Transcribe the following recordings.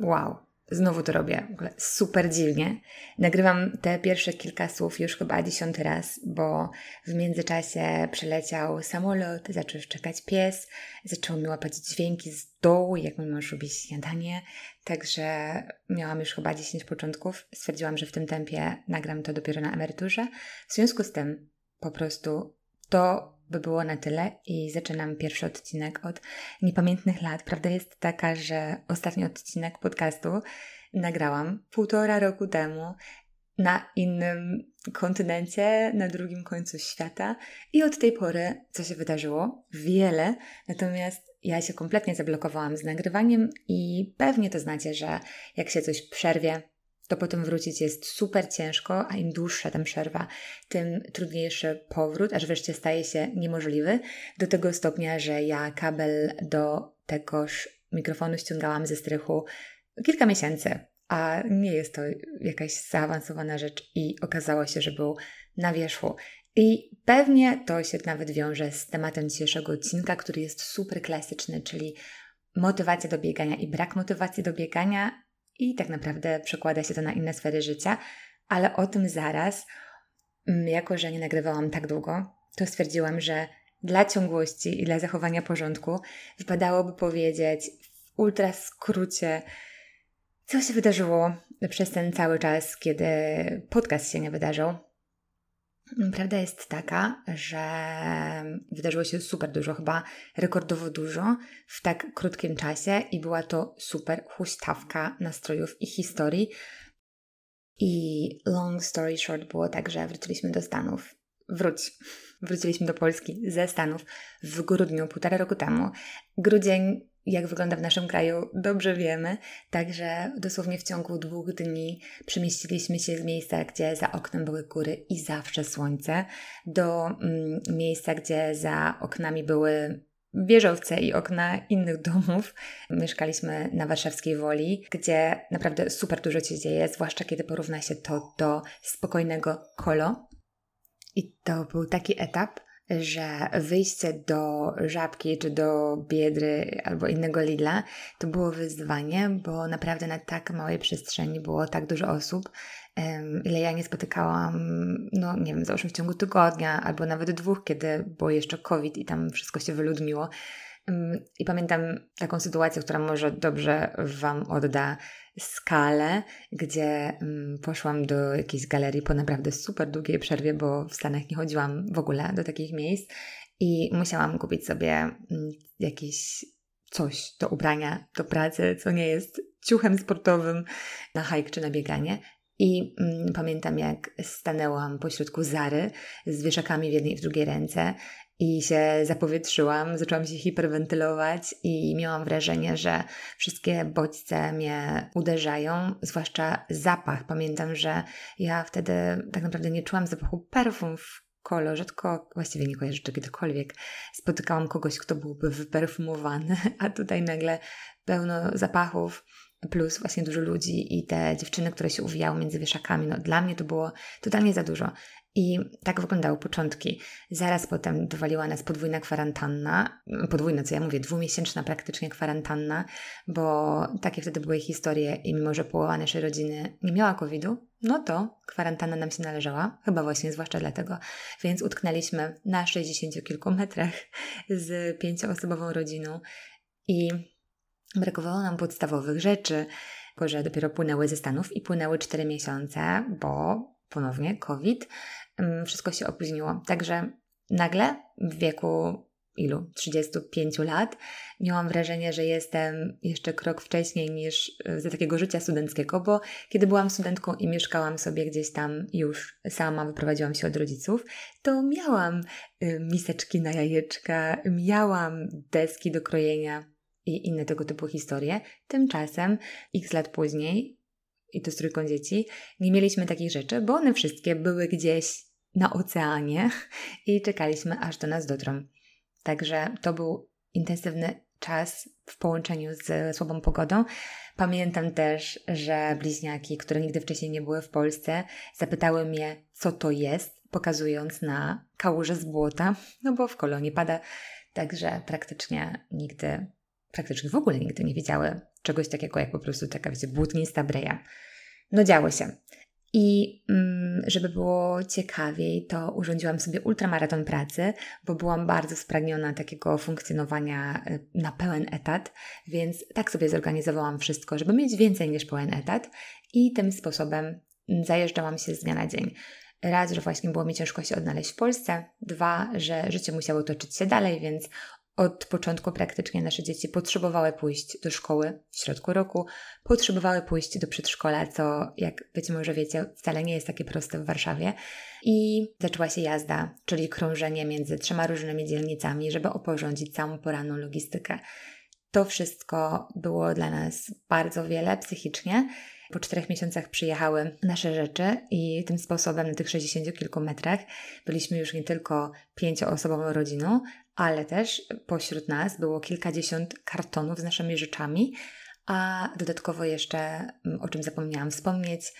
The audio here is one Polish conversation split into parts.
Wow, znowu to robię. W ogóle super dziwnie. Nagrywam te pierwsze kilka słów już chyba dziesiąty raz, bo w międzyczasie przeleciał samolot, zaczął szczekać pies, zaczął mi łapać dźwięki z dołu, jak mój mąż robi śniadanie. Także miałam już chyba 10 początków. Stwierdziłam, że w tym tempie nagram to dopiero na emeryturze. W związku z tym po prostu to by było na tyle i zaczynam pierwszy odcinek od niepamiętnych lat. Prawda jest taka, że ostatni odcinek podcastu nagrałam półtora roku temu na innym kontynencie, na drugim końcu świata i od tej pory co się wydarzyło? Wiele, natomiast ja się kompletnie zablokowałam z nagrywaniem i pewnie to znacie, że jak się coś przerwie, to potem wrócić jest super ciężko, a im dłuższa ta przerwa, tym trudniejszy powrót, aż wreszcie staje się niemożliwy. Do tego stopnia, że ja kabel do tegoż mikrofonu ściągałam ze strychu kilka miesięcy, a nie jest to jakaś zaawansowana rzecz i okazało się, że był na wierzchu. I pewnie to się nawet wiąże z tematem dzisiejszego odcinka, który jest super klasyczny, czyli motywacja do biegania i brak motywacji do biegania i tak naprawdę przekłada się to na inne sfery życia, ale o tym zaraz. Mm, jako, że nie nagrywałam tak długo, to stwierdziłam, że dla ciągłości i dla zachowania porządku wypadałoby powiedzieć w ultra skrócie, co się wydarzyło przez ten cały czas, kiedy podcast się nie wydarzył. Prawda jest taka, że wydarzyło się super dużo, chyba rekordowo dużo w tak krótkim czasie i była to super huśtawka nastrojów i historii. I long story short było tak, że wróciliśmy do Stanów. Wróć. Wróciliśmy do Polski ze Stanów w grudniu, półtora roku temu. Grudzień jak wygląda w naszym kraju, dobrze wiemy. Także dosłownie w ciągu dwóch dni przemieściliśmy się z miejsca, gdzie za oknem były góry i zawsze słońce, do mm, miejsca, gdzie za oknami były wieżowce i okna innych domów. Mieszkaliśmy na warszawskiej Woli, gdzie naprawdę super dużo się dzieje, zwłaszcza kiedy porówna się to do spokojnego Kolo. I to był taki etap, że wyjście do Żabki czy do Biedry albo innego Lidla to było wyzwanie, bo naprawdę na tak małej przestrzeni było tak dużo osób, ile ja nie spotykałam, no nie wiem, załóżmy w ciągu tygodnia albo nawet dwóch, kiedy było jeszcze COVID i tam wszystko się wyludniło. I pamiętam taką sytuację, która może dobrze Wam odda skalę, gdzie mm, poszłam do jakiejś galerii po naprawdę super długiej przerwie, bo w Stanach nie chodziłam w ogóle do takich miejsc i musiałam kupić sobie mm, jakieś coś do ubrania, do pracy, co nie jest ciuchem sportowym na hike czy na bieganie. I mm, pamiętam, jak stanęłam pośrodku Zary z wieszakami w jednej i w drugiej ręce i się zapowietrzyłam, zaczęłam się hiperwentylować i miałam wrażenie, że wszystkie bodźce mnie uderzają, zwłaszcza zapach. Pamiętam, że ja wtedy tak naprawdę nie czułam zapachu perfum w kolo, rzadko, właściwie nie kojarzę, czy kiedykolwiek spotykałam kogoś, kto byłby wyperfumowany, a tutaj nagle pełno zapachów, plus właśnie dużo ludzi i te dziewczyny, które się uwijały między wieszakami. No, dla mnie to było totalnie za dużo. I tak wyglądały początki. Zaraz potem dowaliła nas podwójna kwarantanna, podwójna, co ja mówię, dwumiesięczna praktycznie kwarantanna, bo takie wtedy były historie i mimo, że połowa naszej rodziny nie miała COVID-u, no to kwarantanna nam się należała, chyba właśnie zwłaszcza dlatego, więc utknęliśmy na 60 kilku metrach z pięcioosobową rodziną i brakowało nam podstawowych rzeczy, że dopiero płynęły ze Stanów i płynęły 4 miesiące, bo ponownie COVID, wszystko się opóźniło. Także nagle w wieku ilu? 35 lat miałam wrażenie, że jestem jeszcze krok wcześniej niż e, za takiego życia studenckiego, bo kiedy byłam studentką i mieszkałam sobie gdzieś tam już sama, wyprowadziłam się od rodziców, to miałam e, miseczki na jajeczka, miałam deski do krojenia i inne tego typu historie. Tymczasem, x lat później, i to z trójką dzieci, nie mieliśmy takich rzeczy, bo one wszystkie były gdzieś na oceanie i czekaliśmy, aż do nas dotrą. Także to był intensywny czas w połączeniu z słabą pogodą. Pamiętam też, że bliźniaki, które nigdy wcześniej nie były w Polsce, zapytały mnie, co to jest, pokazując na kałużę z błota, no bo w kolonii pada, także praktycznie nigdy, praktycznie w ogóle nigdy nie wiedziały, czegoś takiego jak po prostu taka, wiecie, błotnista breja. No działo się. I mm, żeby było ciekawiej, to urządziłam sobie ultramaraton pracy, bo byłam bardzo spragniona takiego funkcjonowania y, na pełen etat, więc tak sobie zorganizowałam wszystko, żeby mieć więcej niż pełen etat i tym sposobem zajeżdżałam się z dnia na dzień. Raz, że właśnie było mi ciężko się odnaleźć w Polsce, dwa, że życie musiało toczyć się dalej, więc od początku praktycznie nasze dzieci potrzebowały pójść do szkoły w środku roku, potrzebowały pójść do przedszkola, co jak być może wiecie, wcale nie jest takie proste w Warszawie. I zaczęła się jazda, czyli krążenie między trzema różnymi dzielnicami, żeby oporządzić całą poranną logistykę. To wszystko było dla nas bardzo wiele psychicznie. Po czterech miesiącach przyjechały nasze rzeczy i tym sposobem na tych 60 kilku metrach byliśmy już nie tylko pięcioosobową rodziną, ale też pośród nas było kilkadziesiąt kartonów z naszymi rzeczami, a dodatkowo jeszcze, mm, o czym zapomniałam wspomnieć,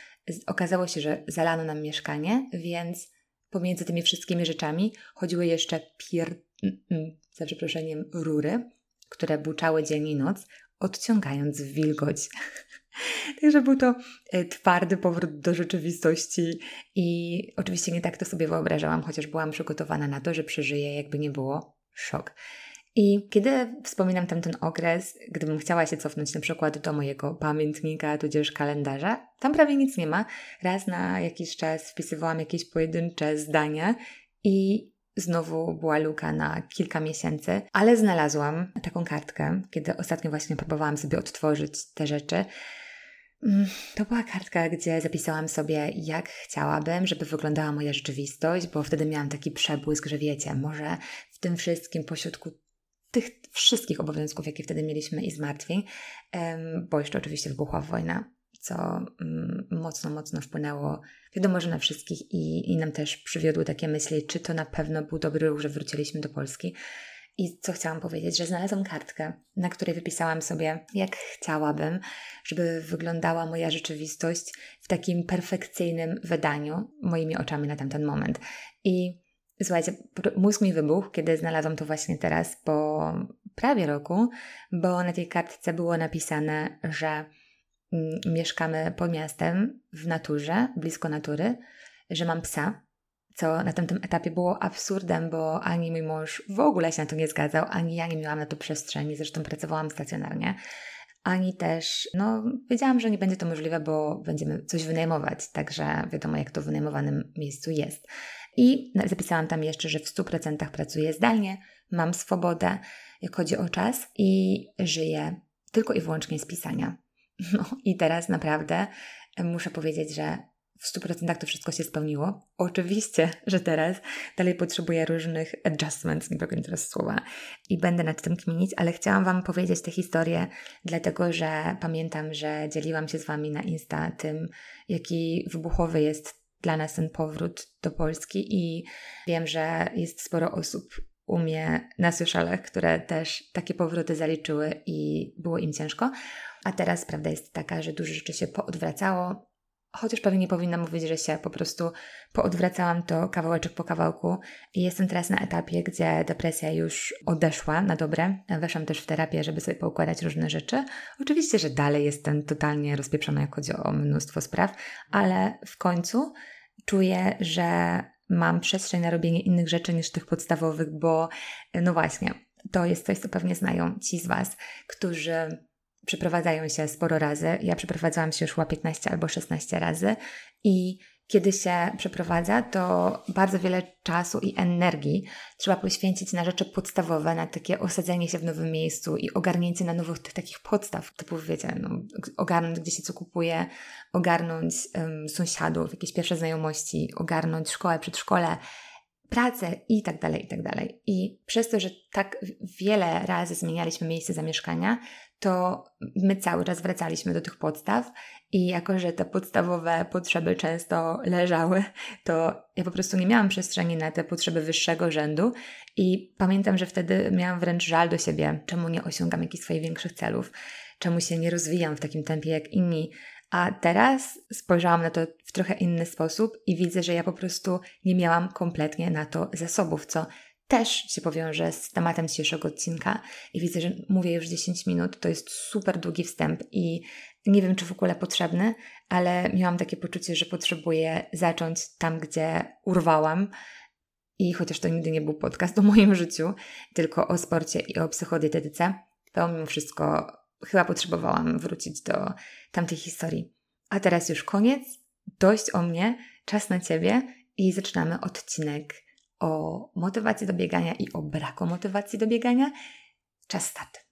okazało się, że zalano nam mieszkanie, więc pomiędzy tymi wszystkimi rzeczami chodziły jeszcze pier... Mm, mm, za przeproszeniem, rury, które buczały dzień i noc, odciągając wilgoć. Także był to e, twardy powrót do rzeczywistości i oczywiście nie tak to sobie wyobrażałam, chociaż byłam przygotowana na to, że przeżyję, jakby nie było szok. I kiedy wspominam tamten okres, gdybym chciała się cofnąć na przykład do mojego pamiętnika, tudzież kalendarza, tam prawie nic nie ma. Raz na jakiś czas wpisywałam jakieś pojedyncze zdania i znowu była luka na kilka miesięcy, ale znalazłam taką kartkę, kiedy ostatnio właśnie próbowałam sobie odtworzyć te rzeczy. Mm, to była kartka, gdzie zapisałam sobie, jak chciałabym, żeby wyglądała moja rzeczywistość, bo wtedy miałam taki przebłysk, że wiecie, może w tym wszystkim, pośrodku tych wszystkich obowiązków, jakie wtedy mieliśmy i zmartwień, bo jeszcze oczywiście wybuchła wojna, co mm, mocno, mocno wpłynęło, wiadomo, że na wszystkich i, i nam też przywiodły takie myśli, czy to na pewno był dobry ruch, że wróciliśmy do Polski. I co chciałam powiedzieć, że znalazłam kartkę, na której wypisałam sobie, jak chciałabym, żeby wyglądała moja rzeczywistość w takim perfekcyjnym wydaniu, moimi oczami na tamten moment. I słuchajcie, mózg mi wybuchł, kiedy znalazłam to właśnie teraz po prawie roku, bo na tej kartce było napisane, że mm, mieszkamy pod miastem, w naturze, blisko natury, że mam psa, co na tamtym etapie było absurdem, bo ani mój mąż w ogóle się na to nie zgadzał, ani ja nie miałam na to przestrzeni, zresztą pracowałam stacjonarnie, ani też, no, wiedziałam, że nie będzie to możliwe, bo będziemy coś wynajmować, także wiadomo, jak to w wynajmowanym miejscu jest. I zapisałam tam jeszcze, że w 100% pracuję zdalnie, mam swobodę, jak chodzi o czas i żyję tylko i wyłącznie z pisania. No i teraz naprawdę muszę powiedzieć, że w 100% to wszystko się spełniło. Oczywiście, że teraz dalej potrzebuję różnych adjustments, nie pamiętam teraz słowa, i będę nad tym kminić, ale chciałam Wam powiedzieć tę historię, dlatego że pamiętam, że dzieliłam się z Wami na Insta tym, jaki wybuchowy jest dla nas ten powrót do Polski i wiem, że jest sporo osób u mnie na socialach, które też takie powroty zaliczyły i było im ciężko. A teraz prawda jest taka, że dużo rzeczy się poodwracało, chociaż pewnie nie powinnam mówić, że się po prostu poodwracałam to kawałeczek po kawałku i jestem teraz na etapie, gdzie depresja już odeszła na dobre. Weszłam też w terapię, żeby sobie poukładać różne rzeczy. Oczywiście, że dalej jestem totalnie rozpieprzona, jak chodzi o mnóstwo spraw, ale w końcu czuję, że mam przestrzeń na robienie innych rzeczy niż tych podstawowych, bo no właśnie, to jest coś, co pewnie znają ci z Was, którzy przeprowadzają się sporo razy. Ja przeprowadzałam się już chyba 15 albo 16 razy i kiedy się przeprowadza, to bardzo wiele czasu i energii trzeba poświęcić na rzeczy podstawowe, na takie osadzenie się w nowym miejscu i ogarnięcie na nowych tych takich podstaw, typu wiecie, no, ogarnąć gdzie się co kupuje, ogarnąć um, sąsiadów, jakieś pierwsze znajomości, ogarnąć szkołę, przedszkole, pracę i tak dalej, i tak dalej. I przez to, że tak wiele razy zmienialiśmy miejsce zamieszkania, to my cały czas wracaliśmy do tych podstaw i jako, że te podstawowe potrzeby często leżały, to ja po prostu nie miałam przestrzeni na te potrzeby wyższego rzędu i pamiętam, że wtedy miałam wręcz żal do siebie, czemu nie osiągam jakichś swoich większych celów, czemu się nie rozwijam w takim tempie jak inni. A teraz spojrzałam na to w trochę inny sposób i widzę, że ja po prostu nie miałam kompletnie na to zasobów, co też się powiąże z tematem dzisiejszego odcinka i widzę, że mówię już 10 minut. To jest super długi wstęp i nie wiem, czy w ogóle potrzebny, ale miałam takie poczucie, że potrzebuję zacząć tam, gdzie urwałam. I chociaż to nigdy nie był podcast o moim życiu, tylko o sporcie i o psychodietetyce, to mimo wszystko chyba potrzebowałam wrócić do tamtej historii. A teraz już koniec, dość o mnie, czas na Ciebie i zaczynamy odcinek o motywacji do biegania i o braku motywacji do biegania. Czas start.